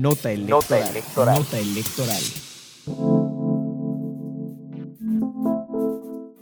Nota electoral. Nota electoral.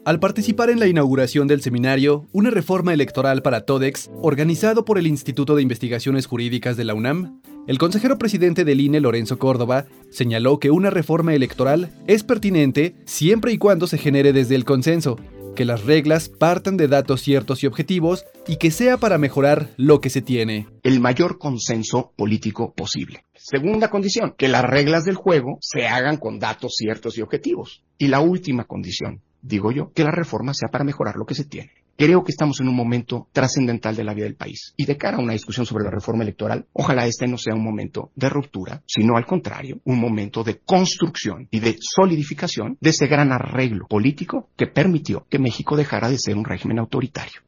Al participar en la inauguración del seminario Una reforma electoral para TODEX, organizado por el Instituto de Investigaciones Jurídicas de la UNAM, el consejero presidente del INE, Lorenzo Córdoba, señaló que una reforma electoral es pertinente siempre y cuando se genere desde el consenso, que las reglas partan de datos ciertos y objetivos y que sea para mejorar lo que se tiene. El mayor consenso político posible. Segunda condición, que las reglas del juego se hagan con datos ciertos y objetivos. Y la última condición, digo yo, que la reforma sea para mejorar lo que se tiene. Creo que estamos en un momento trascendental de la vida del país. Y de cara a una discusión sobre la reforma electoral, ojalá este no sea un momento de ruptura, sino al contrario, un momento de construcción y de solidificación de ese gran arreglo político que permitió que México dejara de ser un régimen autoritario.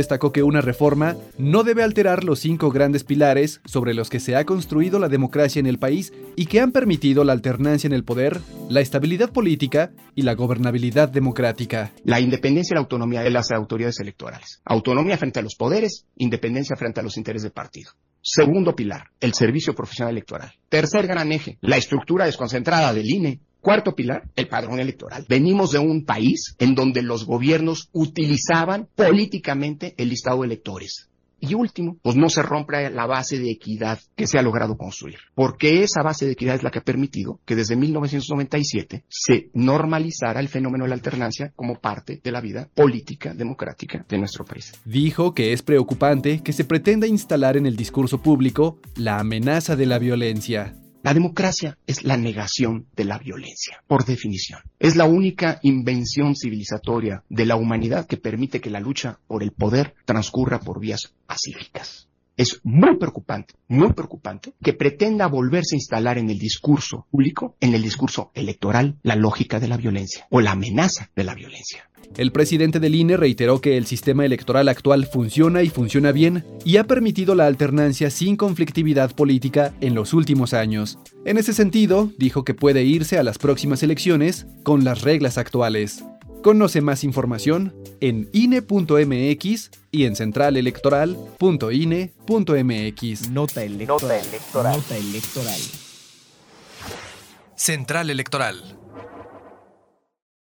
Destacó que una reforma no debe alterar los cinco grandes pilares sobre los que se ha construido la democracia en el país y que han permitido la alternancia en el poder, la estabilidad política y la gobernabilidad democrática. La independencia y la autonomía de las autoridades electorales. Autonomía frente a los poderes, independencia frente a los intereses de partido. Segundo pilar, el servicio profesional electoral. Tercer gran eje, la estructura desconcentrada del INE. Cuarto pilar, el padrón electoral. Venimos de un país en donde los gobiernos utilizaban políticamente el listado de electores. Y último, pues no se rompe la base de equidad que se ha logrado construir, porque esa base de equidad es la que ha permitido que desde 1997 se normalizara el fenómeno de la alternancia como parte de la vida política democrática de nuestro país. Dijo que es preocupante que se pretenda instalar en el discurso público la amenaza de la violencia. La democracia es la negación de la violencia, por definición. Es la única invención civilizatoria de la humanidad que permite que la lucha por el poder transcurra por vías pacíficas. Es muy preocupante, muy preocupante que pretenda volverse a instalar en el discurso público, en el discurso electoral, la lógica de la violencia o la amenaza de la violencia. El presidente del INE reiteró que el sistema electoral actual funciona y funciona bien y ha permitido la alternancia sin conflictividad política en los últimos años. En ese sentido, dijo que puede irse a las próximas elecciones con las reglas actuales. Conoce más información en INE.mx y en centralelectoral.ine.mx. Nota electoral. Nota electoral. Nota electoral. Central Electoral.